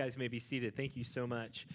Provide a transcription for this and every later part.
guys may be seated. Thank you so much.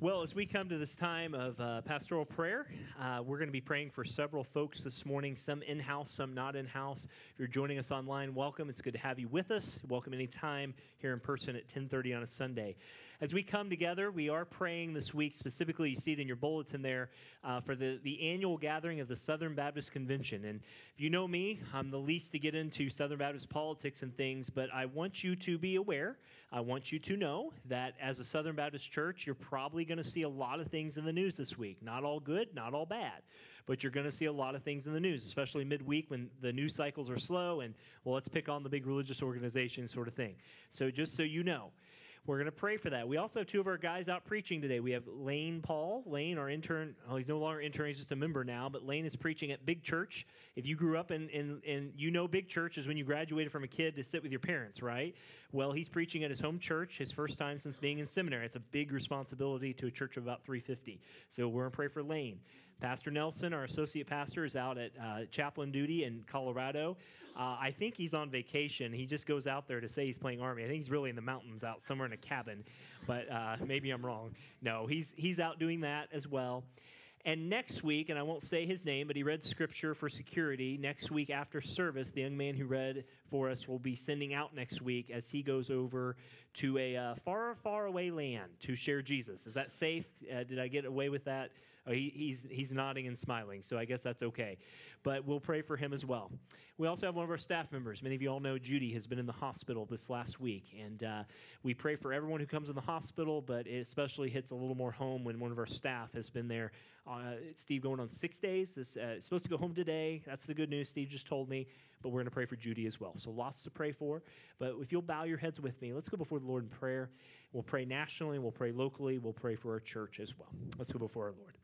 Well, as we come to this time of uh, pastoral prayer, uh, we're going to be praying for several folks this morning, some in house, some not in house. If you're joining us online, welcome. It's good to have you with us. Welcome anytime here in person at 10:30 on a Sunday. As we come together, we are praying this week, specifically, you see it in your bulletin there, uh, for the, the annual gathering of the Southern Baptist Convention. And if you know me, I'm the least to get into Southern Baptist politics and things, but I want you to be aware. I want you to know that as a Southern Baptist church, you're probably going to see a lot of things in the news this week. Not all good, not all bad but you're going to see a lot of things in the news, especially midweek when the news cycles are slow and, well, let's pick on the big religious organization sort of thing. So, just so you know, we're going to pray for that. We also have two of our guys out preaching today. We have Lane Paul. Lane, our intern, well, he's no longer intern, he's just a member now, but Lane is preaching at Big Church. If you grew up in, in, in you know Big Church is when you graduated from a kid to sit with your parents, right? Well, he's preaching at his home church, his first time since being in seminary. It's a big responsibility to a church of about 350. So we're going to pray for Lane. Pastor Nelson, our associate pastor, is out at uh, chaplain duty in Colorado. Uh, I think he's on vacation. He just goes out there to say he's playing Army. I think he's really in the mountains out somewhere in a cabin, but uh, maybe I'm wrong. No, he's, he's out doing that as well. And next week, and I won't say his name, but he read scripture for security. Next week after service, the young man who read for us will be sending out next week as he goes over to a uh, far, far away land to share Jesus. Is that safe? Uh, did I get away with that? Oh, he, he's, he's nodding and smiling, so I guess that's okay. But we'll pray for him as well. We also have one of our staff members. Many of you all know Judy has been in the hospital this last week, and uh, we pray for everyone who comes in the hospital, but it especially hits a little more home when one of our staff has been there. Uh, Steve going on six days. This uh, supposed to go home today. That's the good news. Steve just told me, but we're going to pray for Judy as well. So lots to pray for. But if you'll bow your heads with me, let's go before the Lord in prayer. We'll pray nationally. We'll pray locally. We'll pray for our church as well. Let's go before our Lord.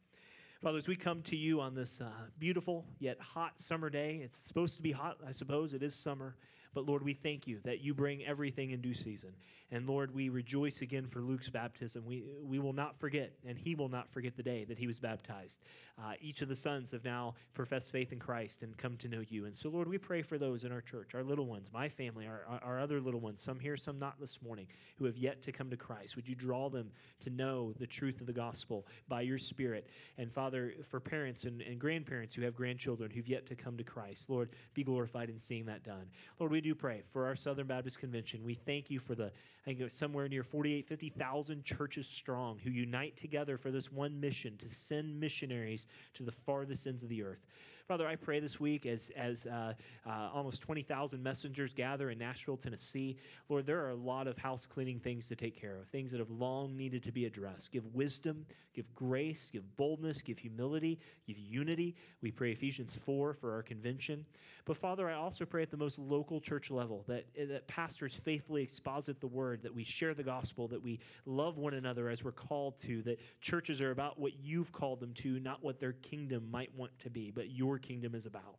Father, as we come to you on this uh, beautiful yet hot summer day, it's supposed to be hot, I suppose. It is summer. But Lord, we thank you that you bring everything in due season. And Lord, we rejoice again for Luke's baptism. We, we will not forget, and he will not forget the day that he was baptized. Uh, each of the sons have now professed faith in Christ and come to know you. And so, Lord, we pray for those in our church, our little ones, my family, our, our, other little ones, some here, some not this morning, who have yet to come to Christ. Would you draw them to know the truth of the gospel by your Spirit? And Father, for parents and, and grandparents who have grandchildren who've yet to come to Christ, Lord, be glorified in seeing that done. Lord, we do pray for our Southern Baptist Convention. We thank you for the, I think it was somewhere near 48, 50,000 churches strong who unite together for this one mission to send missionaries to the farthest ends of the earth. Father, I pray this week as, as uh, uh, almost 20,000 messengers gather in Nashville, Tennessee. Lord, there are a lot of house cleaning things to take care of, things that have long needed to be addressed. Give wisdom, give grace, give boldness, give humility, give unity. We pray Ephesians 4 for our convention. But Father, I also pray at the most local church level that, eh, that pastors faithfully exposit the word, that we share the gospel, that we love one another as we're called to, that churches are about what you've called them to, not what their kingdom might want to be, but your kingdom is about.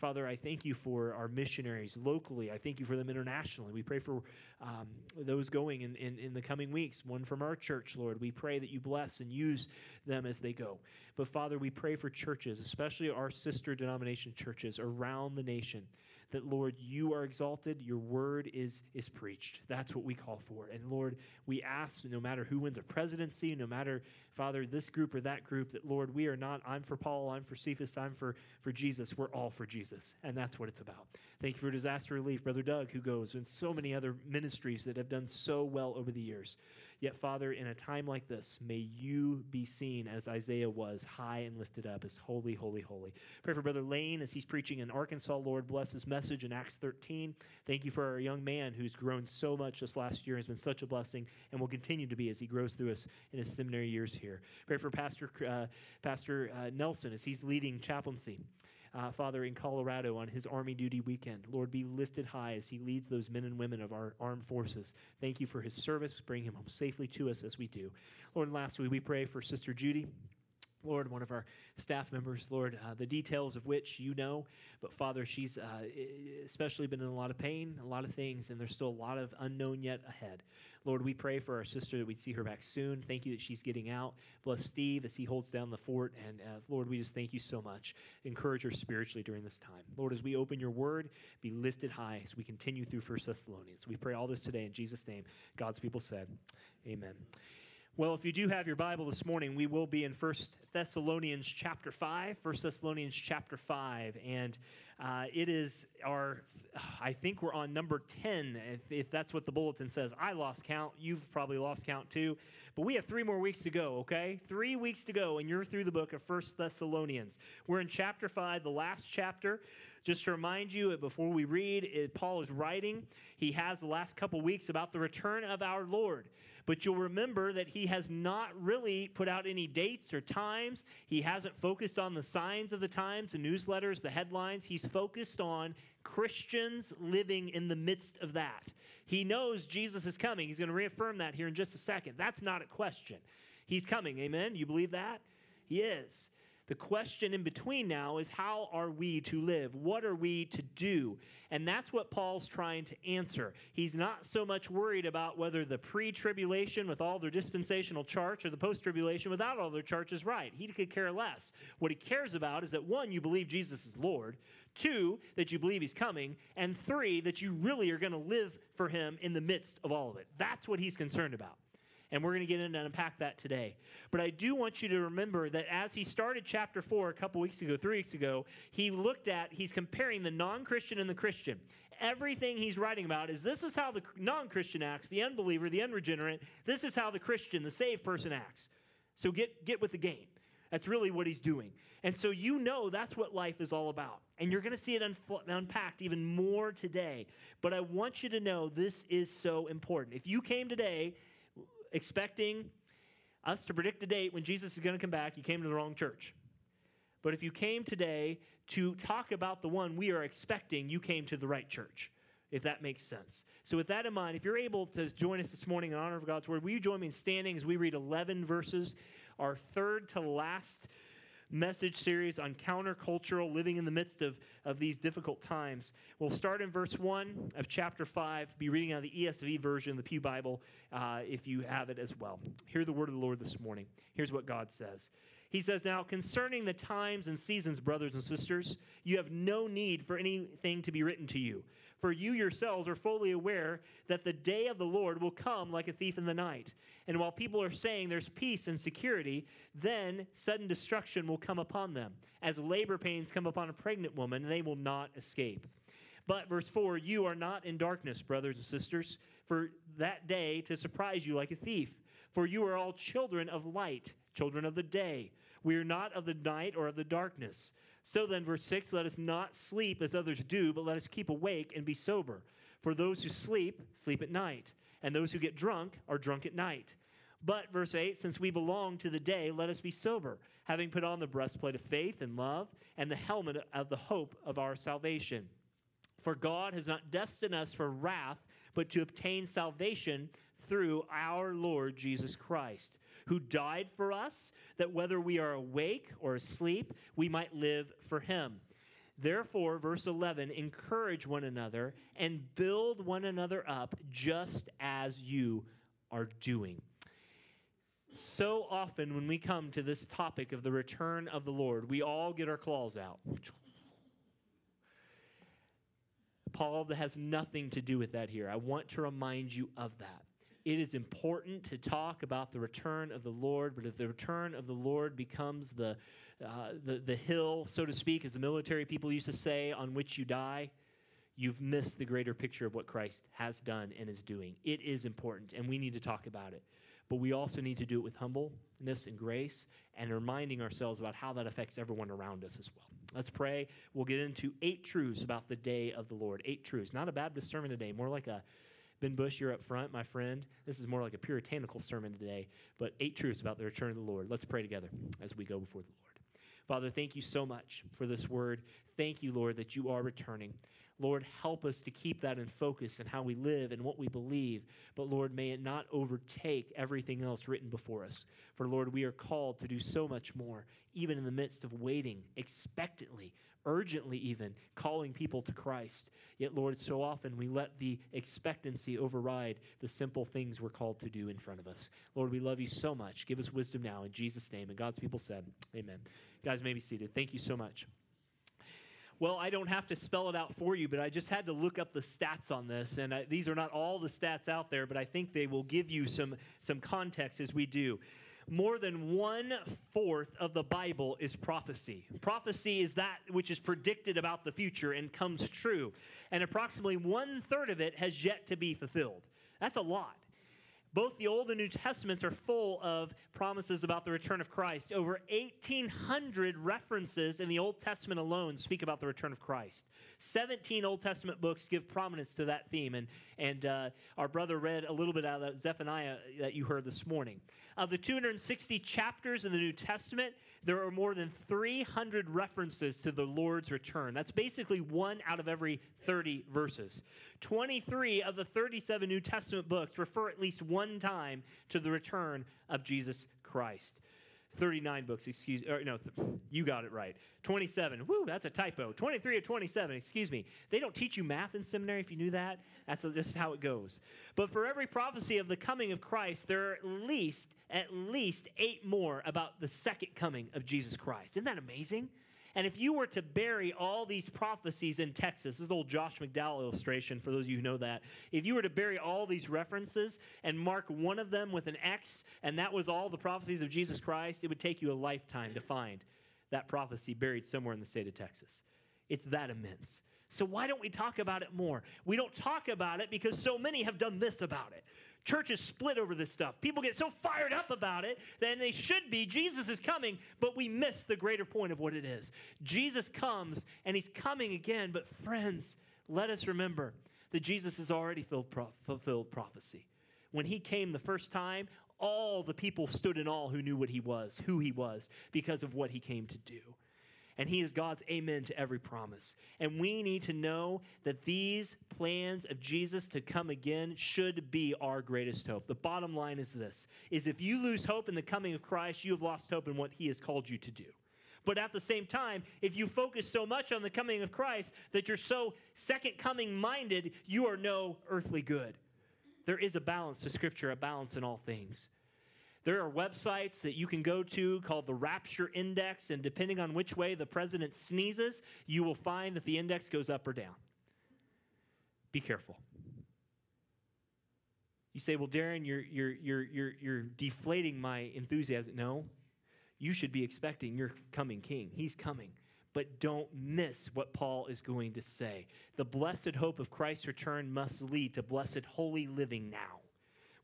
Father, I thank you for our missionaries locally. I thank you for them internationally. We pray for um, those going in, in, in the coming weeks, one from our church, Lord. We pray that you bless and use them as they go. But Father, we pray for churches, especially our sister denomination churches around the nation that Lord, you are exalted, your word is is preached. That's what we call for. And Lord, we ask no matter who wins a presidency, no matter Father, this group or that group, that Lord, we are not, I'm for Paul, I'm for Cephas, I'm for, for Jesus. We're all for Jesus. And that's what it's about. Thank you for disaster relief, Brother Doug, who goes, and so many other ministries that have done so well over the years. Yet, Father, in a time like this, may you be seen as Isaiah was, high and lifted up, as holy, holy, holy. Pray for Brother Lane as he's preaching in Arkansas. Lord, bless his message in Acts 13. Thank you for our young man who's grown so much this last year, has been such a blessing, and will continue to be as he grows through us in his seminary years here. Pray for Pastor, uh, Pastor uh, Nelson as he's leading chaplaincy. Uh, Father, in Colorado on his Army duty weekend. Lord, be lifted high as he leads those men and women of our armed forces. Thank you for his service. Bring him home safely to us as we do. Lord, lastly, we pray for Sister Judy. Lord, one of our staff members, Lord, uh, the details of which you know, but Father, she's uh, especially been in a lot of pain, a lot of things, and there's still a lot of unknown yet ahead. Lord, we pray for our sister that we'd see her back soon. Thank you that she's getting out. Bless Steve as he holds down the fort. And uh, Lord, we just thank you so much. Encourage her spiritually during this time. Lord, as we open your word, be lifted high as we continue through First Thessalonians. We pray all this today in Jesus' name. God's people said, Amen. Well, if you do have your Bible this morning, we will be in First Thessalonians chapter 5. First Thessalonians chapter 5. And uh, it is our, I think we're on number 10, if, if that's what the bulletin says. I lost count. You've probably lost count too. But we have three more weeks to go, okay? Three weeks to go, and you're through the book of First Thessalonians. We're in chapter 5, the last chapter. Just to remind you, before we read, it, Paul is writing. He has the last couple weeks about the return of our Lord. But you'll remember that he has not really put out any dates or times. He hasn't focused on the signs of the times, the newsletters, the headlines. He's focused on Christians living in the midst of that. He knows Jesus is coming. He's going to reaffirm that here in just a second. That's not a question. He's coming. Amen? You believe that? He is. The question in between now is how are we to live? What are we to do? And that's what Paul's trying to answer. He's not so much worried about whether the pre tribulation with all their dispensational charts or the post tribulation without all their charts is right. He could care less. What he cares about is that one, you believe Jesus is Lord, two, that you believe he's coming, and three, that you really are going to live for him in the midst of all of it. That's what he's concerned about. And we're going to get into and unpack that today. But I do want you to remember that as he started chapter 4 a couple weeks ago, three weeks ago, he looked at, he's comparing the non Christian and the Christian. Everything he's writing about is this is how the non Christian acts, the unbeliever, the unregenerate. This is how the Christian, the saved person acts. So get, get with the game. That's really what he's doing. And so you know that's what life is all about. And you're going to see it unpacked even more today. But I want you to know this is so important. If you came today expecting us to predict the date when Jesus is going to come back, you came to the wrong church. But if you came today to talk about the one we are expecting, you came to the right church, if that makes sense. So, with that in mind, if you're able to join us this morning in honor of God's word, will you join me in standing as we read 11 verses, our third to last message series on countercultural living in the midst of, of these difficult times. We'll start in verse 1 of chapter 5, be reading out of the ESV version, the Pew Bible, uh, if you have it as well. Hear the word of the Lord this morning. Here's what God says. He says, Now concerning the times and seasons, brothers and sisters, you have no need for anything to be written to you. For you yourselves are fully aware that the day of the Lord will come like a thief in the night. And while people are saying there's peace and security, then sudden destruction will come upon them, as labor pains come upon a pregnant woman, and they will not escape. But, verse 4, you are not in darkness, brothers and sisters, for that day to surprise you like a thief. For you are all children of light, children of the day. We are not of the night or of the darkness. So then, verse 6, let us not sleep as others do, but let us keep awake and be sober. For those who sleep, sleep at night, and those who get drunk are drunk at night. But, verse 8, since we belong to the day, let us be sober, having put on the breastplate of faith and love, and the helmet of the hope of our salvation. For God has not destined us for wrath, but to obtain salvation through our Lord Jesus Christ, who died for us, that whether we are awake or asleep, we might live for him. Therefore, verse 11, encourage one another and build one another up just as you are doing. So often, when we come to this topic of the return of the Lord, we all get our claws out. Paul has nothing to do with that here. I want to remind you of that. It is important to talk about the return of the Lord, but if the return of the Lord becomes the, uh, the, the hill, so to speak, as the military people used to say, on which you die, you've missed the greater picture of what Christ has done and is doing. It is important, and we need to talk about it but we also need to do it with humbleness and grace and reminding ourselves about how that affects everyone around us as well. Let's pray. We'll get into eight truths about the day of the Lord. Eight truths. Not a Baptist sermon today, more like a Ben Bush, you're up front, my friend. This is more like a puritanical sermon today, but eight truths about the return of the Lord. Let's pray together as we go before the Lord. Father, thank you so much for this word. Thank you, Lord, that you are returning. Lord, help us to keep that in focus in how we live and what we believe. But Lord, may it not overtake everything else written before us. For Lord, we are called to do so much more, even in the midst of waiting expectantly, urgently, even calling people to Christ. Yet, Lord, so often we let the expectancy override the simple things we're called to do in front of us. Lord, we love you so much. Give us wisdom now in Jesus' name. And God's people said, Amen. Guys, may be seated. Thank you so much. Well, I don't have to spell it out for you, but I just had to look up the stats on this. And I, these are not all the stats out there, but I think they will give you some, some context as we do. More than one fourth of the Bible is prophecy. Prophecy is that which is predicted about the future and comes true. And approximately one third of it has yet to be fulfilled. That's a lot. Both the Old and New Testaments are full of promises about the return of Christ. Over 1,800 references in the Old Testament alone speak about the return of Christ. 17 Old Testament books give prominence to that theme, and, and uh, our brother read a little bit out of Zephaniah that you heard this morning. Of the 260 chapters in the New Testament, there are more than 300 references to the Lord's return. That's basically one out of every 30 verses. 23 of the 37 New Testament books refer at least one time to the return of Jesus Christ. 39 books, excuse or no, you got it right. 27. Woo, that's a typo. 23 of 27, excuse me. They don't teach you math in seminary if you knew that. That's just how it goes. But for every prophecy of the coming of Christ, there are at least at least 8 more about the second coming of Jesus Christ. Isn't that amazing? And if you were to bury all these prophecies in Texas, this is old Josh McDowell illustration for those of you who know that. If you were to bury all these references and mark one of them with an X, and that was all the prophecies of Jesus Christ, it would take you a lifetime to find that prophecy buried somewhere in the state of Texas. It's that immense. So why don't we talk about it more? We don't talk about it because so many have done this about it. Churches split over this stuff. People get so fired up about it than they should be. Jesus is coming, but we miss the greater point of what it is. Jesus comes and he's coming again, but friends, let us remember that Jesus has already fulfilled prophecy. When he came the first time, all the people stood in awe who knew what he was, who he was, because of what he came to do and He is God's amen to every promise. And we need to know that these plans of Jesus to come again should be our greatest hope. The bottom line is this is if you lose hope in the coming of Christ, you have lost hope in what He has called you to do. But at the same time, if you focus so much on the coming of Christ that you're so second coming minded, you are no earthly good. There is a balance to Scripture, a balance in all things. There are websites that you can go to called the Rapture Index, and depending on which way the president sneezes, you will find that the index goes up or down. Be careful. You say, well, Darren, you're, you're, you're, you're, you're deflating my enthusiasm. No, you should be expecting your coming king. He's coming. But don't miss what Paul is going to say. The blessed hope of Christ's return must lead to blessed holy living now.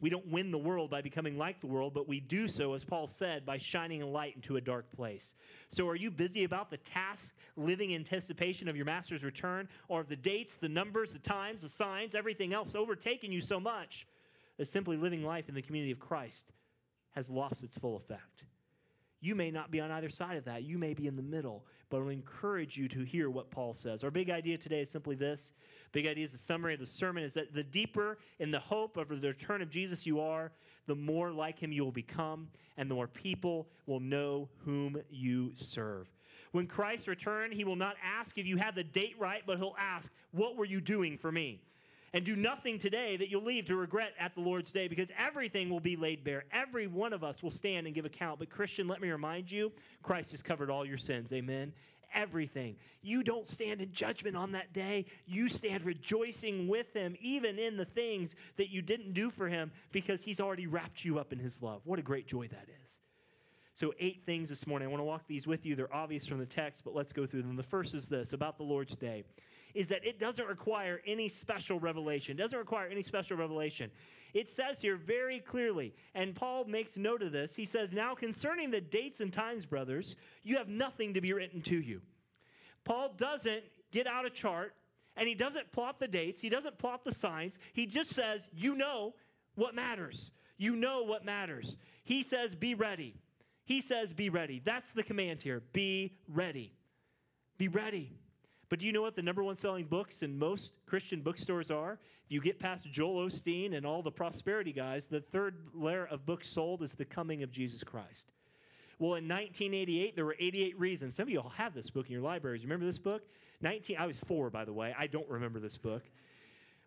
We don't win the world by becoming like the world, but we do so, as Paul said, by shining a light into a dark place. So, are you busy about the task, living in anticipation of your master's return, or of the dates, the numbers, the times, the signs, everything else overtaking you so much that simply living life in the community of Christ has lost its full effect? You may not be on either side of that. You may be in the middle, but I'll encourage you to hear what Paul says. Our big idea today is simply this Big idea is the summary of the sermon is that the deeper in the hope of the return of Jesus you are, the more like him you will become, and the more people will know whom you serve. When Christ returns, he will not ask if you had the date right, but he'll ask, What were you doing for me? And do nothing today that you'll leave to regret at the Lord's day because everything will be laid bare. Every one of us will stand and give account. But, Christian, let me remind you Christ has covered all your sins. Amen everything. You don't stand in judgment on that day. You stand rejoicing with him, even in the things that you didn't do for him, because he's already wrapped you up in his love. What a great joy that is. So, eight things this morning. I want to walk these with you. They're obvious from the text, but let's go through them. The first is this about the Lord's Day is that it doesn't require any special revelation. It doesn't require any special revelation. It says here very clearly, and Paul makes note of this. He says, Now concerning the dates and times, brothers, you have nothing to be written to you. Paul doesn't get out a chart and he doesn't plot the dates, he doesn't plot the signs. He just says, You know what matters. You know what matters. He says, Be ready. He says, Be ready. That's the command here. Be ready. Be ready. But do you know what the number one selling books in most Christian bookstores are? You get past Joel Osteen and all the prosperity guys, the third layer of books sold is The Coming of Jesus Christ. Well, in 1988, there were 88 reasons. Some of you all have this book in your libraries. You remember this book? 19, I was four, by the way. I don't remember this book.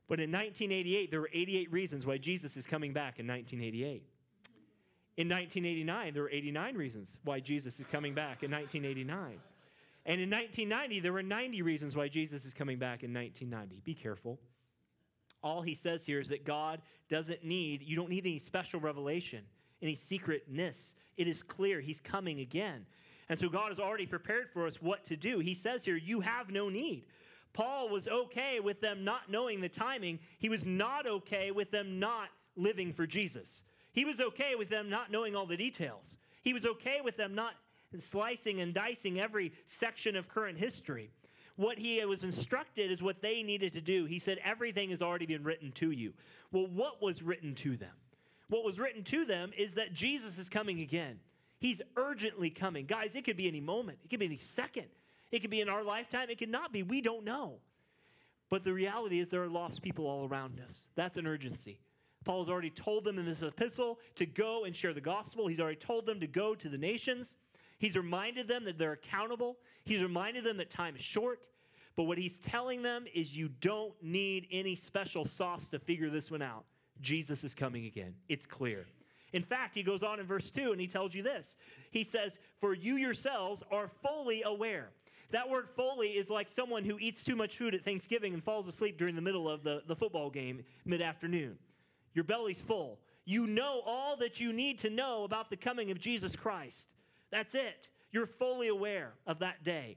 But in 1988, there were 88 reasons why Jesus is coming back in 1988. In 1989, there were 89 reasons why Jesus is coming back in 1989. And in 1990, there were 90 reasons why Jesus is coming back in 1990. Be careful. All he says here is that God doesn't need, you don't need any special revelation, any secretness. It is clear he's coming again. And so God has already prepared for us what to do. He says here, you have no need. Paul was okay with them not knowing the timing. He was not okay with them not living for Jesus. He was okay with them not knowing all the details. He was okay with them not slicing and dicing every section of current history. What he was instructed is what they needed to do. He said, Everything has already been written to you. Well, what was written to them? What was written to them is that Jesus is coming again. He's urgently coming. Guys, it could be any moment, it could be any second. It could be in our lifetime, it could not be. We don't know. But the reality is, there are lost people all around us. That's an urgency. Paul has already told them in this epistle to go and share the gospel. He's already told them to go to the nations. He's reminded them that they're accountable. He's reminded them that time is short. But what he's telling them is you don't need any special sauce to figure this one out. Jesus is coming again. It's clear. In fact, he goes on in verse 2 and he tells you this. He says, For you yourselves are fully aware. That word fully is like someone who eats too much food at Thanksgiving and falls asleep during the middle of the, the football game mid afternoon. Your belly's full. You know all that you need to know about the coming of Jesus Christ. That's it. You're fully aware of that day.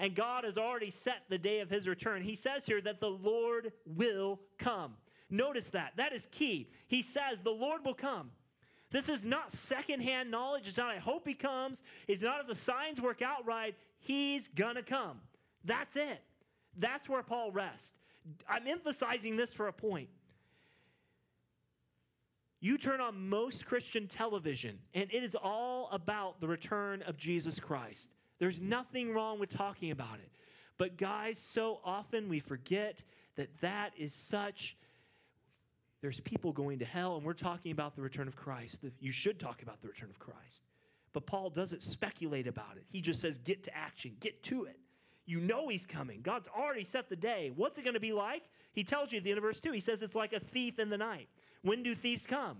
And God has already set the day of his return. He says here that the Lord will come. Notice that. That is key. He says the Lord will come. This is not secondhand knowledge. It's not, I hope he comes. It's not if the signs work out right. He's going to come. That's it. That's where Paul rests. I'm emphasizing this for a point. You turn on most Christian television, and it is all about the return of Jesus Christ. There's nothing wrong with talking about it. But, guys, so often we forget that that is such. There's people going to hell, and we're talking about the return of Christ. You should talk about the return of Christ. But Paul doesn't speculate about it. He just says, get to action, get to it. You know he's coming. God's already set the day. What's it going to be like? He tells you at the end of verse 2. He says it's like a thief in the night. When do thieves come?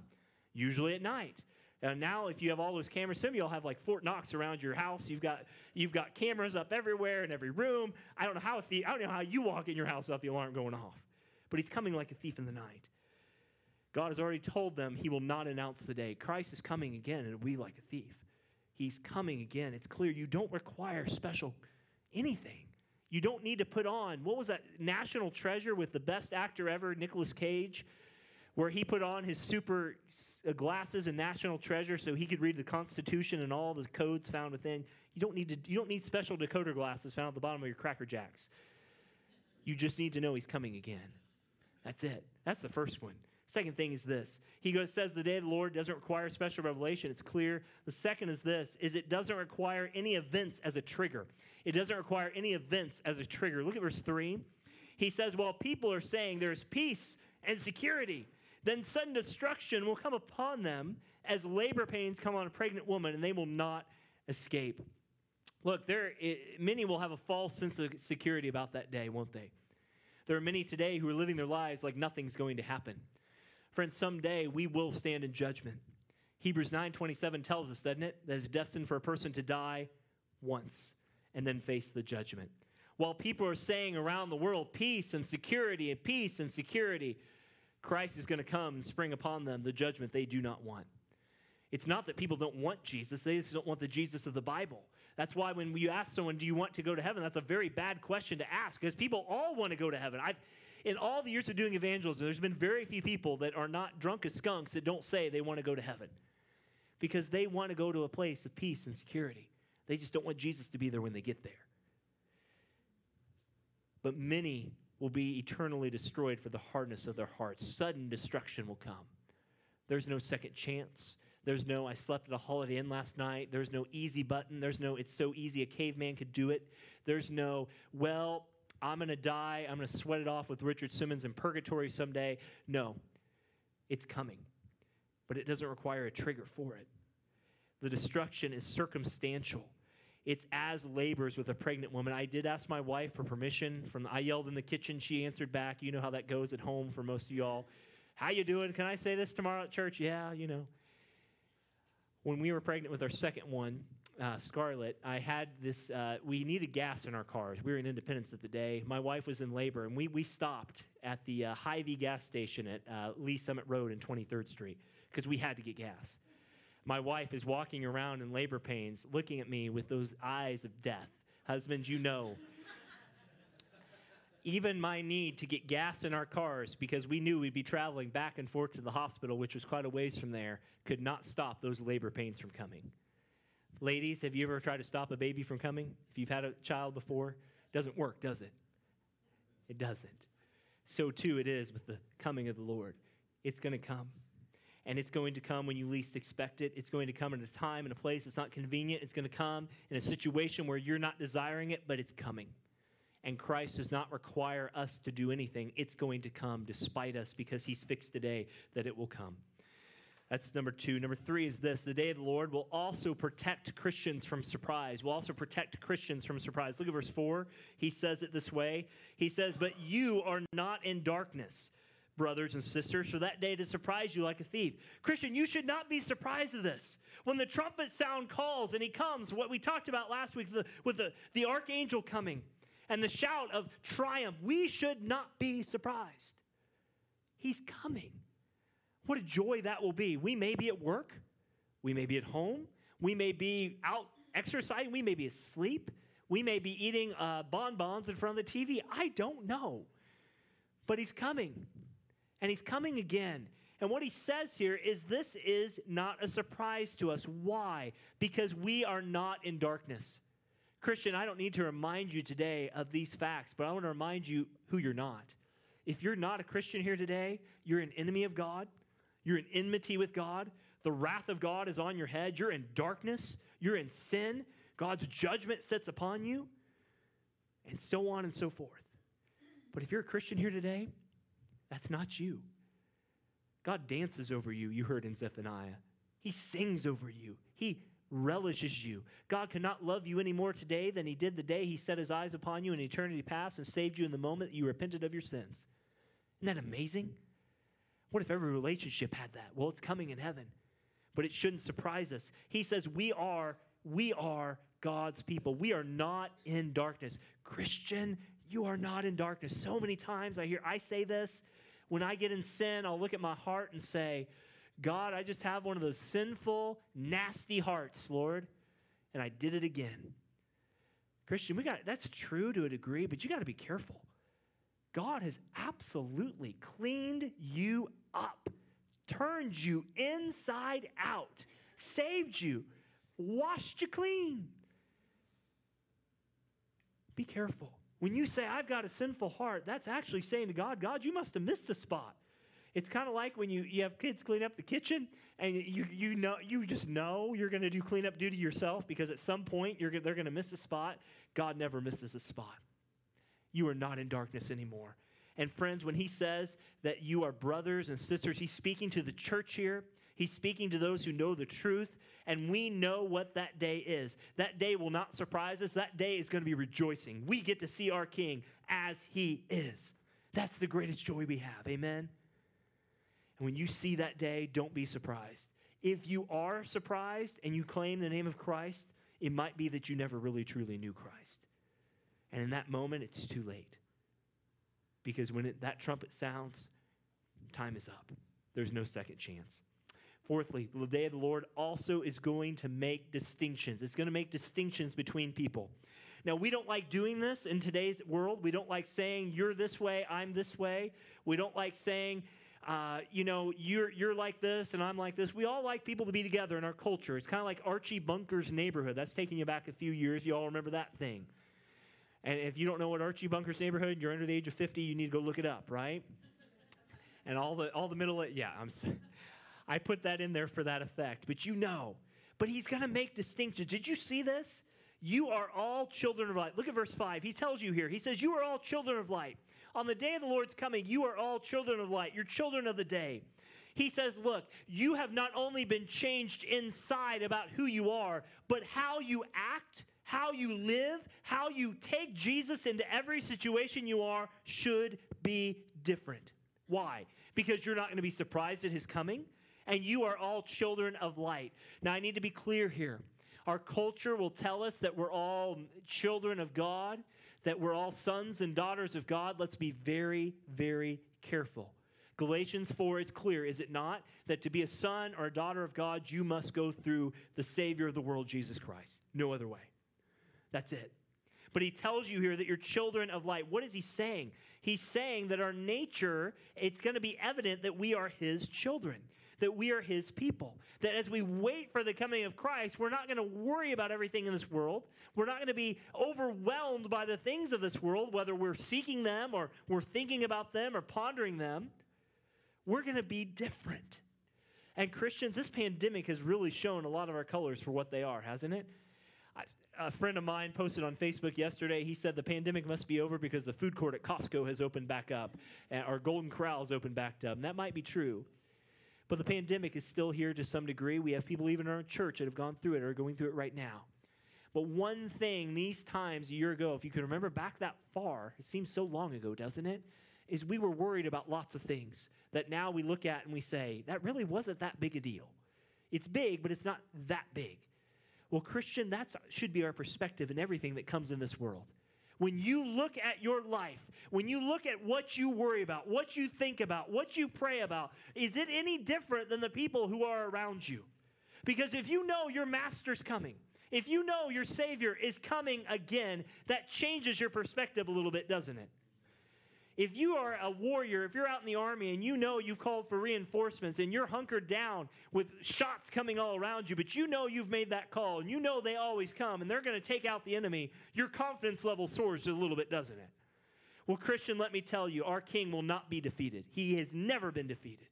Usually at night. And now, if you have all those cameras, some of y'all have like Fort Knox around your house. You've got you've got cameras up everywhere in every room. I don't know how a thief, I don't know how you walk in your house without the alarm going off. But he's coming like a thief in the night. God has already told them he will not announce the day. Christ is coming again, and be like a thief. He's coming again. It's clear you don't require special anything. You don't need to put on, what was that, National Treasure with the best actor ever, Nicolas Cage? Where he put on his super uh, glasses and national treasure so he could read the Constitution and all the codes found within. You don't need to. You don't need special decoder glasses found at the bottom of your Cracker Jacks. You just need to know he's coming again. That's it. That's the first one. Second thing is this. He goes, says the day of the Lord doesn't require special revelation. It's clear. The second is this, is it doesn't require any events as a trigger. It doesn't require any events as a trigger. Look at verse 3. He says, Well, people are saying there's peace and security then sudden destruction will come upon them as labor pains come on a pregnant woman, and they will not escape. Look, there it, many will have a false sense of security about that day, won't they? There are many today who are living their lives like nothing's going to happen. Friends, someday we will stand in judgment. Hebrews 9:27 tells us, doesn't it, that it's destined for a person to die once and then face the judgment. While people are saying around the world peace and security and peace and security, Christ is going to come and spring upon them the judgment they do not want. It's not that people don't want Jesus, they just don't want the Jesus of the Bible. That's why when you ask someone, Do you want to go to heaven? That's a very bad question to ask because people all want to go to heaven. I've, in all the years of doing evangelism, there's been very few people that are not drunk as skunks that don't say they want to go to heaven because they want to go to a place of peace and security. They just don't want Jesus to be there when they get there. But many will be eternally destroyed for the hardness of their hearts. Sudden destruction will come. There's no second chance. There's no, I slept at a Holiday Inn last night. There's no easy button. There's no, it's so easy a caveman could do it. There's no, well, I'm going to die. I'm going to sweat it off with Richard Simmons in purgatory someday. No, it's coming. But it doesn't require a trigger for it. The destruction is circumstantial. It's as labors with a pregnant woman. I did ask my wife for permission. From I yelled in the kitchen, she answered back. You know how that goes at home for most of y'all. How you doing? Can I say this tomorrow at church? Yeah, you know. When we were pregnant with our second one, uh, Scarlett, I had this. Uh, we needed gas in our cars. We were in Independence at the day. My wife was in labor, and we we stopped at the uh, Hy-Vee gas station at uh, Lee Summit Road and 23rd Street because we had to get gas. My wife is walking around in labor pains, looking at me with those eyes of death. Husbands, you know. Even my need to get gas in our cars because we knew we'd be traveling back and forth to the hospital, which was quite a ways from there, could not stop those labor pains from coming. Ladies, have you ever tried to stop a baby from coming? If you've had a child before, doesn't work, does it? It doesn't. So too it is with the coming of the Lord. It's going to come and it's going to come when you least expect it. It's going to come at a time and a place that's not convenient. It's going to come in a situation where you're not desiring it, but it's coming. And Christ does not require us to do anything. It's going to come despite us because he's fixed today that it will come. That's number two. Number three is this the day of the Lord will also protect Christians from surprise. Will also protect Christians from surprise. Look at verse four. He says it this way He says, But you are not in darkness brothers and sisters, for that day to surprise you like a thief. Christian, you should not be surprised at this. When the trumpet sound calls and he comes, what we talked about last week the, with the, the archangel coming and the shout of triumph, we should not be surprised. He's coming. What a joy that will be. We may be at work, we may be at home, we may be out exercising, we may be asleep, we may be eating uh, bonbons in front of the TV. I don't know. But he's coming and he's coming again. And what he says here is this is not a surprise to us. Why? Because we are not in darkness. Christian, I don't need to remind you today of these facts, but I want to remind you who you're not. If you're not a Christian here today, you're an enemy of God, you're in enmity with God, the wrath of God is on your head, you're in darkness, you're in sin, God's judgment sits upon you, and so on and so forth. But if you're a Christian here today, that's not you. God dances over you, you heard in Zephaniah. He sings over you. He relishes you. God cannot love you any more today than he did the day he set his eyes upon you in eternity past and saved you in the moment that you repented of your sins. Isn't that amazing? What if every relationship had that? Well, it's coming in heaven. But it shouldn't surprise us. He says we are we are God's people. We are not in darkness. Christian, you are not in darkness. So many times I hear I say this when I get in sin, I'll look at my heart and say, God, I just have one of those sinful, nasty hearts, Lord, and I did it again. Christian, we got that's true to a degree, but you got to be careful. God has absolutely cleaned you up, turned you inside out, saved you, washed you clean. Be careful. When you say, I've got a sinful heart, that's actually saying to God, God, you must have missed a spot. It's kind of like when you, you have kids clean up the kitchen and you, you, know, you just know you're going to do cleanup duty yourself because at some point you're, they're going to miss a spot. God never misses a spot. You are not in darkness anymore. And friends, when he says that you are brothers and sisters, he's speaking to the church here. He's speaking to those who know the truth and we know what that day is. That day will not surprise us. That day is going to be rejoicing. We get to see our King as he is. That's the greatest joy we have. Amen? And when you see that day, don't be surprised. If you are surprised and you claim the name of Christ, it might be that you never really truly knew Christ. And in that moment, it's too late. Because when it, that trumpet sounds, time is up. There's no second chance. Fourthly, the day of the Lord also is going to make distinctions. It's going to make distinctions between people. Now, we don't like doing this in today's world. We don't like saying, you're this way, I'm this way. We don't like saying, uh, you know, you're, you're like this and I'm like this. We all like people to be together in our culture. It's kind of like Archie Bunker's neighborhood. That's taking you back a few years. You all remember that thing. And if you don't know what Archie Bunker's neighborhood, you're under the age of 50, you need to go look it up, right? And all the all the middle, yeah, I'm. I put that in there for that effect, but you know. But he's going to make distinctions. Did you see this? You are all children of light. Look at verse 5. He tells you here. He says, You are all children of light. On the day of the Lord's coming, you are all children of light. You're children of the day. He says, Look, you have not only been changed inside about who you are, but how you act, how you live, how you take Jesus into every situation you are should be different. Why? Because you're not going to be surprised at his coming, and you are all children of light. Now, I need to be clear here. Our culture will tell us that we're all children of God, that we're all sons and daughters of God. Let's be very, very careful. Galatians 4 is clear, is it not? That to be a son or a daughter of God, you must go through the Savior of the world, Jesus Christ. No other way. That's it. But he tells you here that you're children of light. What is he saying? He's saying that our nature, it's going to be evident that we are his children, that we are his people. That as we wait for the coming of Christ, we're not going to worry about everything in this world. We're not going to be overwhelmed by the things of this world, whether we're seeking them or we're thinking about them or pondering them we're going to be different. And Christians, this pandemic has really shown a lot of our colors for what they are, hasn't it? a friend of mine posted on Facebook yesterday. He said the pandemic must be over because the food court at Costco has opened back up, and, or Golden Corral has opened back up. And that might be true. But the pandemic is still here to some degree. We have people even in our church that have gone through it or are going through it right now. But one thing these times a year ago, if you can remember back that far, it seems so long ago, doesn't it? Is we were worried about lots of things that now we look at and we say, that really wasn't that big a deal. It's big, but it's not that big. Well, Christian, that should be our perspective in everything that comes in this world. When you look at your life, when you look at what you worry about, what you think about, what you pray about, is it any different than the people who are around you? Because if you know your master's coming, if you know your Savior is coming again, that changes your perspective a little bit, doesn't it? If you are a warrior, if you're out in the army and you know you've called for reinforcements and you're hunkered down with shots coming all around you, but you know you've made that call and you know they always come and they're going to take out the enemy, your confidence level soars just a little bit, doesn't it? Well, Christian, let me tell you, our king will not be defeated. He has never been defeated.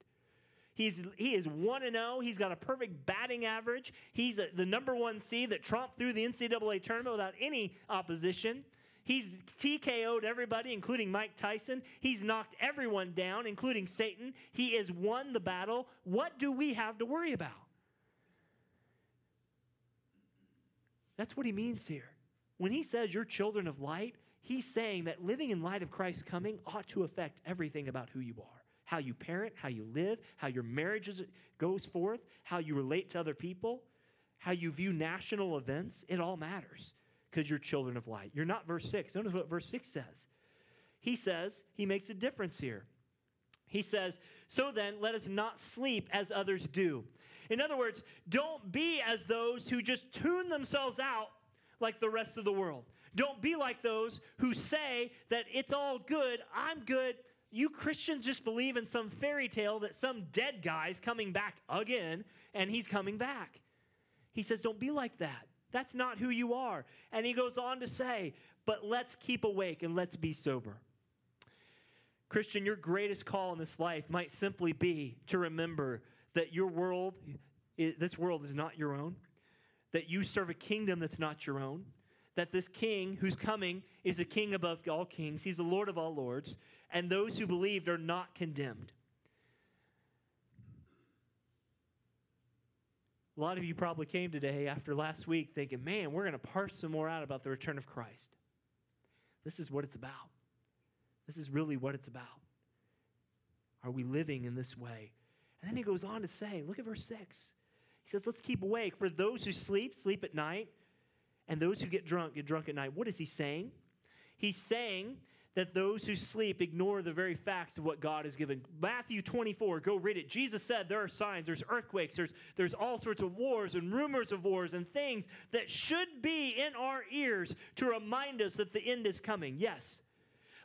He's, he is 1 0. He's got a perfect batting average. He's a, the number one seed that tromped through the NCAA tournament without any opposition. He's TKO'd everybody, including Mike Tyson. He's knocked everyone down, including Satan. He has won the battle. What do we have to worry about? That's what he means here. When he says you're children of light, he's saying that living in light of Christ's coming ought to affect everything about who you are how you parent, how you live, how your marriage goes forth, how you relate to other people, how you view national events. It all matters because you're children of light. You're not verse 6. Notice what verse 6 says. He says, he makes a difference here. He says, So then, let us not sleep as others do. In other words, don't be as those who just tune themselves out like the rest of the world. Don't be like those who say that it's all good, I'm good. You Christians just believe in some fairy tale that some dead guy's coming back again and he's coming back. He says, Don't be like that. That's not who you are. And he goes on to say, but let's keep awake and let's be sober. Christian, your greatest call in this life might simply be to remember that your world, this world is not your own, that you serve a kingdom that's not your own, that this king who's coming is a king above all kings, he's the Lord of all lords, and those who believed are not condemned. A lot of you probably came today after last week thinking, man, we're going to parse some more out about the return of Christ. This is what it's about. This is really what it's about. Are we living in this way? And then he goes on to say, look at verse 6. He says, let's keep awake. For those who sleep, sleep at night, and those who get drunk, get drunk at night. What is he saying? He's saying that those who sleep ignore the very facts of what God has given. Matthew 24, go read it. Jesus said there are signs, there's earthquakes, there's, there's all sorts of wars and rumors of wars and things that should be in our ears to remind us that the end is coming. Yes.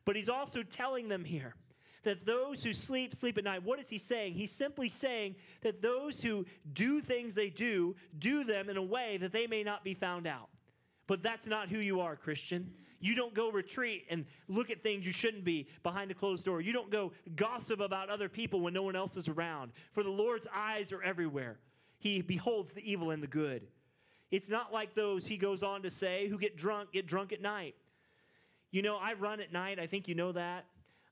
But he's also telling them here that those who sleep, sleep at night. What is he saying? He's simply saying that those who do things they do, do them in a way that they may not be found out. But that's not who you are, Christian. You don't go retreat and look at things you shouldn't be behind a closed door. You don't go gossip about other people when no one else is around. For the Lord's eyes are everywhere. He beholds the evil and the good. It's not like those, he goes on to say, who get drunk, get drunk at night. You know, I run at night. I think you know that.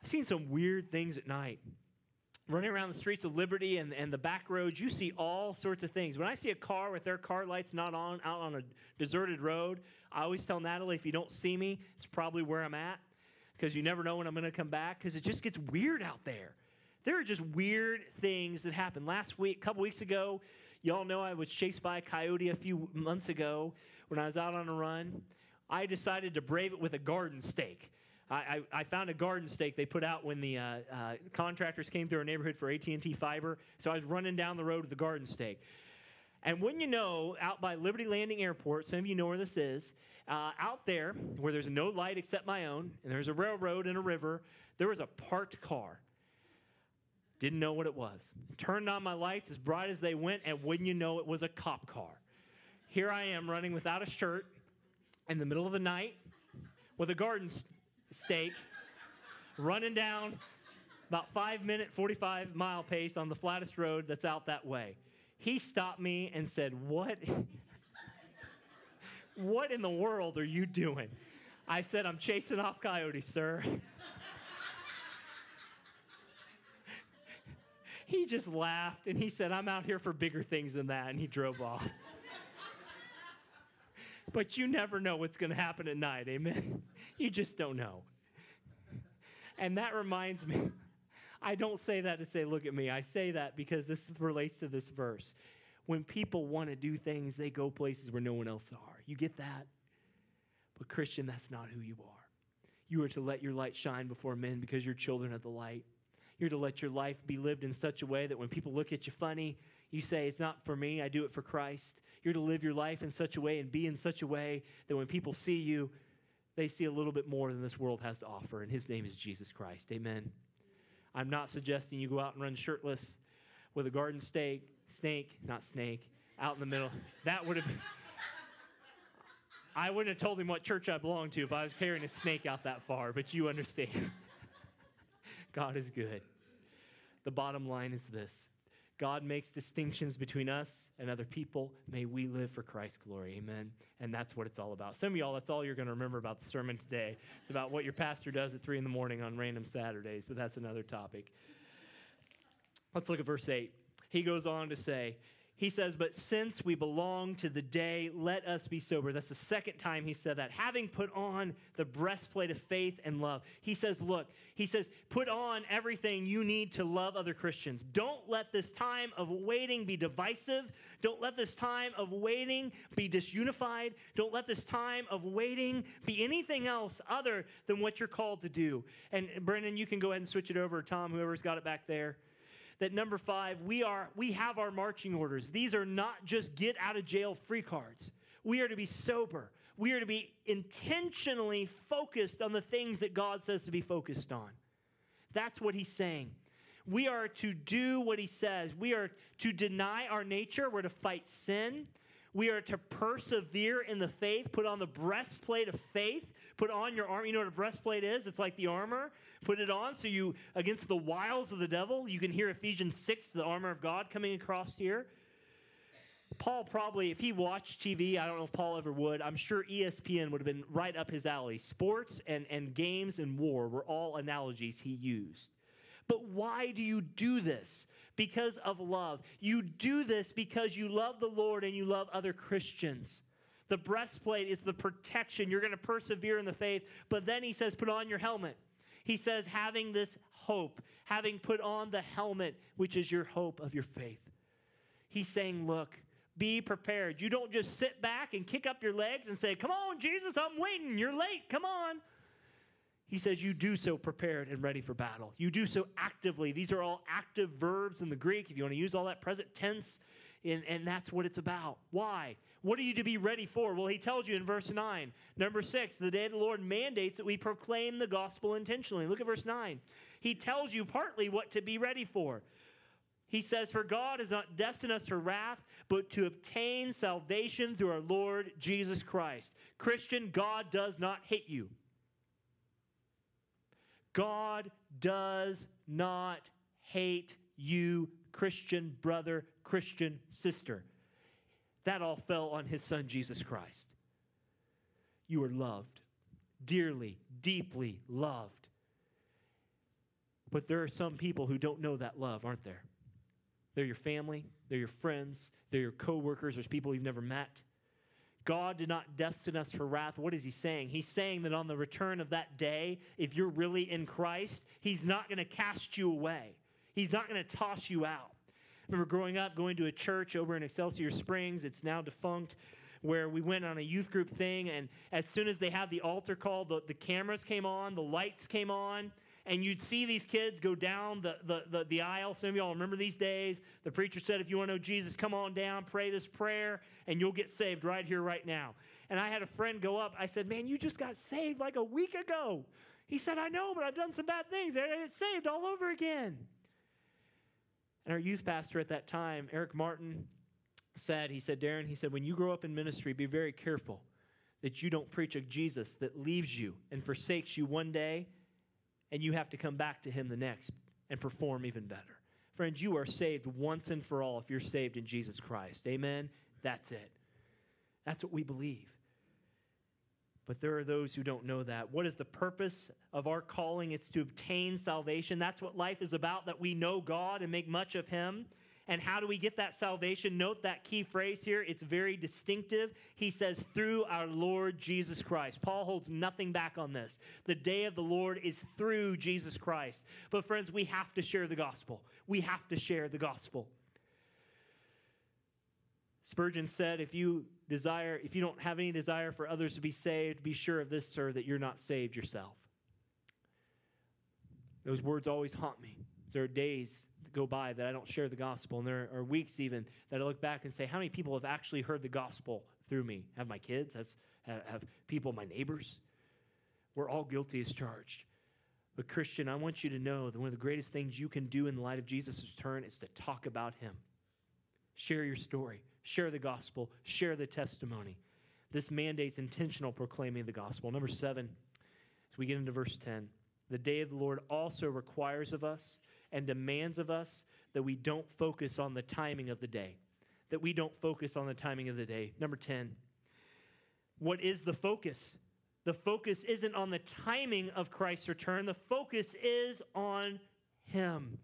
I've seen some weird things at night. Running around the streets of Liberty and, and the back roads, you see all sorts of things. When I see a car with their car lights not on out on a deserted road, I always tell Natalie, if you don't see me, it's probably where I'm at because you never know when I'm going to come back because it just gets weird out there. There are just weird things that happen. Last week, a couple weeks ago, y'all know I was chased by a coyote a few months ago when I was out on a run. I decided to brave it with a garden stake. I, I, found a garden stake they put out when the uh, uh, contractors came through our neighborhood for AT&T fiber. So I was running down the road with the garden stake. And when you know, out by Liberty Landing Airport, some of you know where this is, uh, out there where there's no light except my own, and there's a railroad and a river, there was a parked car. Didn't know what it was. Turned on my lights as bright as they went, and wouldn't you know, it was a cop car. Here I am running without a shirt in the middle of the night with a garden stake, running down about five minute, 45 mile pace on the flattest road that's out that way. He stopped me and said, What? what in the world are you doing? I said, I'm chasing off coyotes, sir. he just laughed and he said, I'm out here for bigger things than that. And he drove off. but you never know what's going to happen at night, amen? You just don't know. And that reminds me, I don't say that to say, look at me. I say that because this relates to this verse. When people want to do things, they go places where no one else are. You get that? But, Christian, that's not who you are. You are to let your light shine before men because you're children of the light. You're to let your life be lived in such a way that when people look at you funny, you say, It's not for me, I do it for Christ. You're to live your life in such a way and be in such a way that when people see you, they see a little bit more than this world has to offer, and his name is Jesus Christ. Amen. I'm not suggesting you go out and run shirtless with a garden stake, snake, not snake, out in the middle. That would have been. I wouldn't have told him what church I belonged to if I was carrying a snake out that far, but you understand. God is good. The bottom line is this God makes distinctions between us and other people. May we live for Christ's glory. Amen. And that's what it's all about. Some of y'all, that's all you're going to remember about the sermon today. It's about what your pastor does at 3 in the morning on random Saturdays, but that's another topic. Let's look at verse 8. He goes on to say, he says, But since we belong to the day, let us be sober. That's the second time he said that. Having put on the breastplate of faith and love. He says, Look, he says, put on everything you need to love other Christians. Don't let this time of waiting be divisive. Don't let this time of waiting be disunified. Don't let this time of waiting be anything else other than what you're called to do. And Brendan, you can go ahead and switch it over. Tom, whoever's got it back there that number five, we are we have our marching orders. These are not just get out of jail free cards. We are to be sober. We are to be intentionally focused on the things that God says to be focused on. That's what he's saying. We are to do what he says. We are to deny our nature. We're to fight sin. We are to persevere in the faith, put on the breastplate of faith, put on your armor. You know what a breastplate is? It's like the armor. Put it on so you, against the wiles of the devil, you can hear Ephesians 6, the armor of God, coming across here. Paul probably, if he watched TV, I don't know if Paul ever would, I'm sure ESPN would have been right up his alley. Sports and, and games and war were all analogies he used. But why do you do this? because of love. You do this because you love the Lord and you love other Christians. The breastplate is the protection. You're going to persevere in the faith. But then he says, put on your helmet. He says, having this hope, having put on the helmet, which is your hope of your faith. He's saying, look, be prepared. You don't just sit back and kick up your legs and say, Come on, Jesus, I'm waiting. You're late. Come on. He says, You do so prepared and ready for battle. You do so actively. These are all active verbs in the Greek. If you want to use all that present tense, and, and that's what it's about. Why? What are you to be ready for? Well, he tells you in verse 9. Number 6, the day the Lord mandates that we proclaim the gospel intentionally. Look at verse 9. He tells you partly what to be ready for. He says, For God has not destined us to wrath, but to obtain salvation through our Lord Jesus Christ. Christian, God does not hate you. God does not hate you, Christian brother, Christian sister. That all fell on his son, Jesus Christ. You are loved, dearly, deeply loved. But there are some people who don't know that love, aren't there? They're your family, they're your friends, they're your coworkers, there's people you've never met. God did not destine us for wrath. What is he saying? He's saying that on the return of that day, if you're really in Christ, he's not going to cast you away. He's not going to toss you out. I remember growing up, going to a church over in Excelsior Springs. It's now defunct where we went on a youth group thing, and as soon as they had the altar call, the, the cameras came on, the lights came on, and you'd see these kids go down the, the, the, the, aisle. Some of y'all remember these days. The preacher said, If you want to know Jesus, come on down, pray this prayer, and you'll get saved right here, right now. And I had a friend go up. I said, Man, you just got saved like a week ago. He said, I know, but I've done some bad things. And it's saved all over again. And our youth pastor at that time, Eric Martin, said, He said, Darren, he said, when you grow up in ministry, be very careful that you don't preach a Jesus that leaves you and forsakes you one day and you have to come back to him the next and perform even better. Friends, you are saved once and for all if you're saved in Jesus Christ. Amen? That's it. That's what we believe. But there are those who don't know that. What is the purpose of our calling? It's to obtain salvation. That's what life is about, that we know God and make much of Him. And how do we get that salvation? Note that key phrase here. It's very distinctive. He says, through our Lord Jesus Christ. Paul holds nothing back on this. The day of the Lord is through Jesus Christ. But, friends, we have to share the gospel. We have to share the gospel. Spurgeon said, if you desire, if you don't have any desire for others to be saved, be sure of this, sir, that you're not saved yourself. Those words always haunt me. There are days that go by that I don't share the gospel. And there are weeks even that I look back and say, how many people have actually heard the gospel through me? Have my kids? Has, have people, my neighbors? We're all guilty as charged. But, Christian, I want you to know that one of the greatest things you can do in the light of Jesus' return is to talk about him. Share your story, share the gospel, share the testimony. This mandates intentional proclaiming the gospel. Number seven, as we get into verse 10, the day of the Lord also requires of us and demands of us that we don't focus on the timing of the day. That we don't focus on the timing of the day. Number 10, what is the focus? The focus isn't on the timing of Christ's return, the focus is on Him.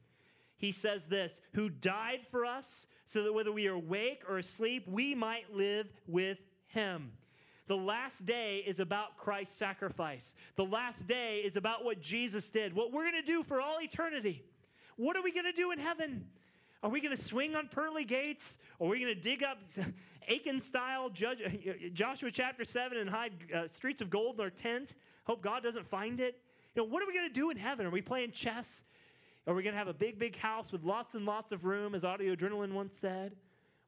He says this who died for us so that whether we are awake or asleep, we might live with Him. The last day is about Christ's sacrifice. The last day is about what Jesus did, what we're going to do for all eternity. What are we going to do in heaven? Are we going to swing on pearly gates? Are we going to dig up Achan style Joshua chapter 7 and hide uh, streets of gold in our tent? Hope God doesn't find it. You know, what are we going to do in heaven? Are we playing chess? Are we going to have a big, big house with lots and lots of room, as Audio Adrenaline once said?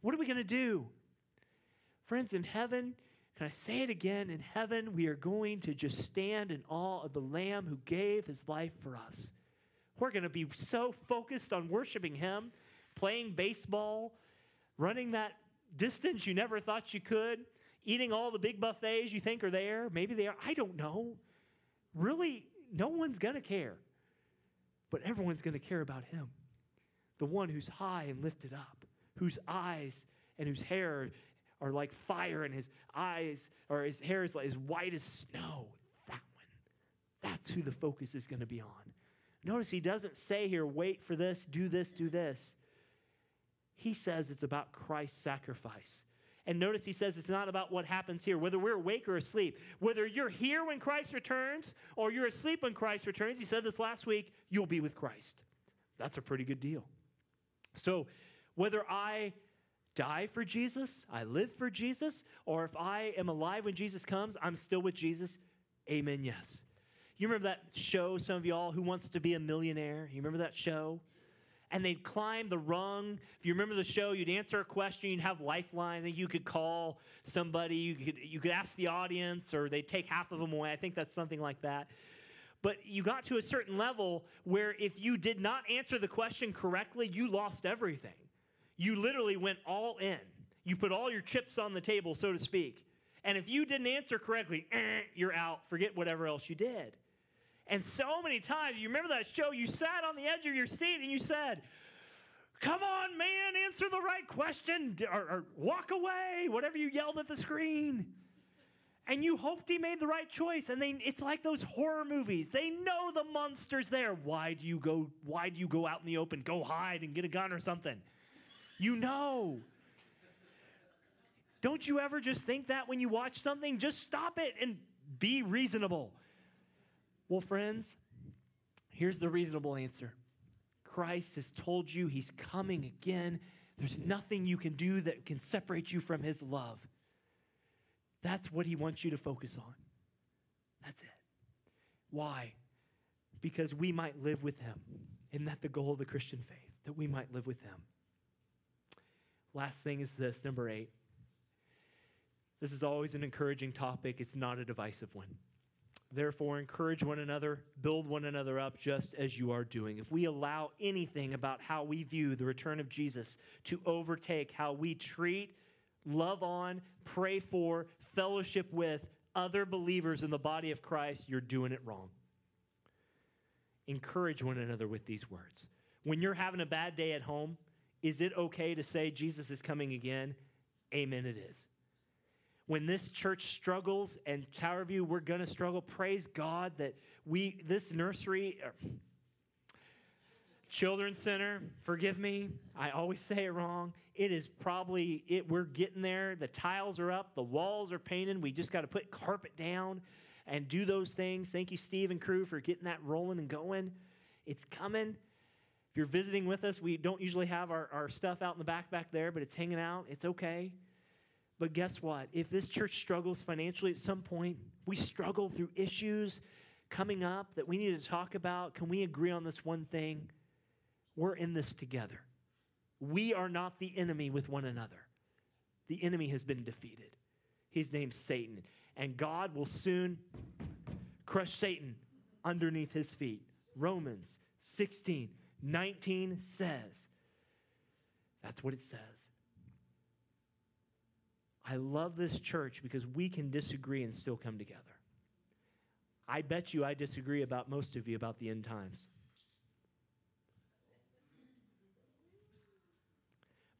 What are we going to do? Friends, in heaven, can I say it again? In heaven, we are going to just stand in awe of the Lamb who gave his life for us. We're going to be so focused on worshiping Him, playing baseball, running that distance you never thought you could, eating all the big buffets you think are there. Maybe they are. I don't know. Really, no one's going to care. But everyone's going to care about Him. The one who's high and lifted up, whose eyes and whose hair are like fire, and his eyes or his hair is like as white as snow. That one. That's who the focus is going to be on. Notice he doesn't say here, wait for this, do this, do this. He says it's about Christ's sacrifice. And notice he says it's not about what happens here, whether we're awake or asleep. Whether you're here when Christ returns or you're asleep when Christ returns, he said this last week, you'll be with Christ. That's a pretty good deal. So, whether I die for Jesus, I live for Jesus, or if I am alive when Jesus comes, I'm still with Jesus, amen, yes. You remember that show, some of y'all, Who Wants to Be a Millionaire? You remember that show? And they'd climb the rung. If you remember the show, you'd answer a question, you'd have lifeline, and you could call somebody, you could, you could ask the audience, or they'd take half of them away. I think that's something like that. But you got to a certain level where if you did not answer the question correctly, you lost everything. You literally went all in. You put all your chips on the table, so to speak. And if you didn't answer correctly, eh, you're out. Forget whatever else you did. And so many times, you remember that show, you sat on the edge of your seat and you said, Come on, man, answer the right question or, or walk away, whatever you yelled at the screen. And you hoped he made the right choice. And they, it's like those horror movies. They know the monster's there. Why do you go? Why do you go out in the open? Go hide and get a gun or something. You know. Don't you ever just think that when you watch something? Just stop it and be reasonable. Well, friends, here's the reasonable answer Christ has told you he's coming again. There's nothing you can do that can separate you from his love. That's what he wants you to focus on. That's it. Why? Because we might live with him. Isn't that the goal of the Christian faith? That we might live with him. Last thing is this, number eight. This is always an encouraging topic, it's not a divisive one. Therefore, encourage one another, build one another up just as you are doing. If we allow anything about how we view the return of Jesus to overtake how we treat, love on, pray for, fellowship with other believers in the body of Christ, you're doing it wrong. Encourage one another with these words. When you're having a bad day at home, is it okay to say Jesus is coming again? Amen, it is when this church struggles and Tower View, we're going to struggle. Praise God that we, this nursery, er, children's center, forgive me, I always say it wrong. It is probably, it, we're getting there. The tiles are up, the walls are painted. We just got to put carpet down and do those things. Thank you, Steve and crew, for getting that rolling and going. It's coming. If you're visiting with us, we don't usually have our, our stuff out in the back back there, but it's hanging out. It's okay. But guess what? If this church struggles financially at some point, we struggle through issues coming up that we need to talk about. Can we agree on this one thing? We're in this together. We are not the enemy with one another. The enemy has been defeated. His name's Satan. And God will soon crush Satan underneath his feet. Romans 16, 19 says. That's what it says. I love this church because we can disagree and still come together. I bet you I disagree about most of you about the end times.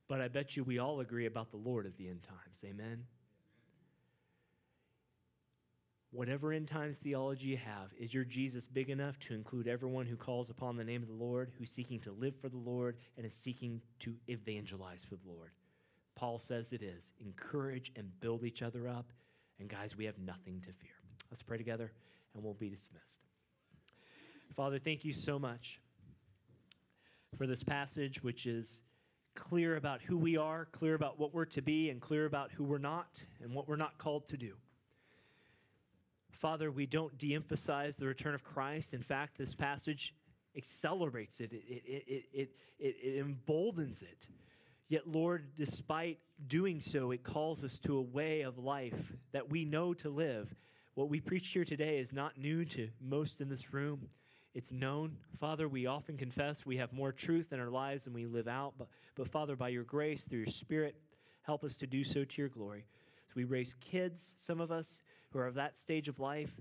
But I bet you we all agree about the Lord of the end times. Amen? Whatever end times theology you have, is your Jesus big enough to include everyone who calls upon the name of the Lord, who's seeking to live for the Lord, and is seeking to evangelize for the Lord? Paul says it is. Encourage and build each other up. And guys, we have nothing to fear. Let's pray together and we'll be dismissed. Father, thank you so much for this passage, which is clear about who we are, clear about what we're to be, and clear about who we're not and what we're not called to do. Father, we don't de emphasize the return of Christ. In fact, this passage accelerates it, it, it, it, it, it, it emboldens it. Yet, Lord, despite doing so, it calls us to a way of life that we know to live. What we preach here today is not new to most in this room. It's known. Father, we often confess we have more truth in our lives than we live out. But, but Father, by your grace, through your Spirit, help us to do so to your glory. So we raise kids, some of us who are of that stage of life.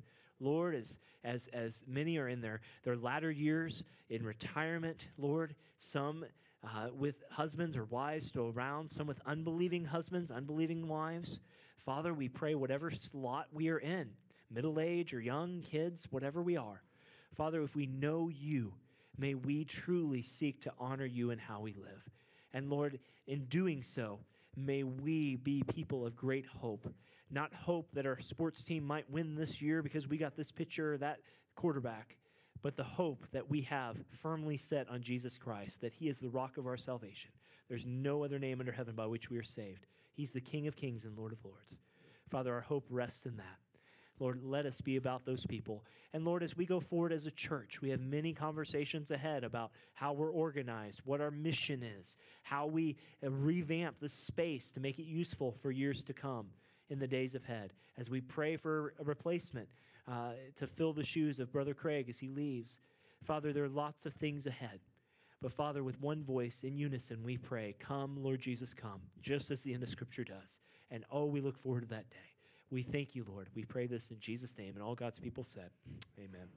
Lord, as, as, as many are in their, their latter years in retirement, Lord, some uh, with husbands or wives still around, some with unbelieving husbands, unbelieving wives. Father, we pray whatever slot we are in, middle age or young, kids, whatever we are. Father, if we know you, may we truly seek to honor you in how we live. And Lord, in doing so, may we be people of great hope. Not hope that our sports team might win this year because we got this pitcher or that quarterback, but the hope that we have firmly set on Jesus Christ, that He is the rock of our salvation. There's no other name under heaven by which we are saved. He's the King of kings and Lord of lords. Father, our hope rests in that. Lord, let us be about those people. And Lord, as we go forward as a church, we have many conversations ahead about how we're organized, what our mission is, how we revamp the space to make it useful for years to come in the days ahead. As we pray for a replacement, uh, to fill the shoes of Brother Craig as he leaves. Father, there are lots of things ahead. But Father, with one voice in unison, we pray, Come, Lord Jesus, come, just as the end of Scripture does. And oh, we look forward to that day. We thank you, Lord. We pray this in Jesus' name. And all God's people said, Amen.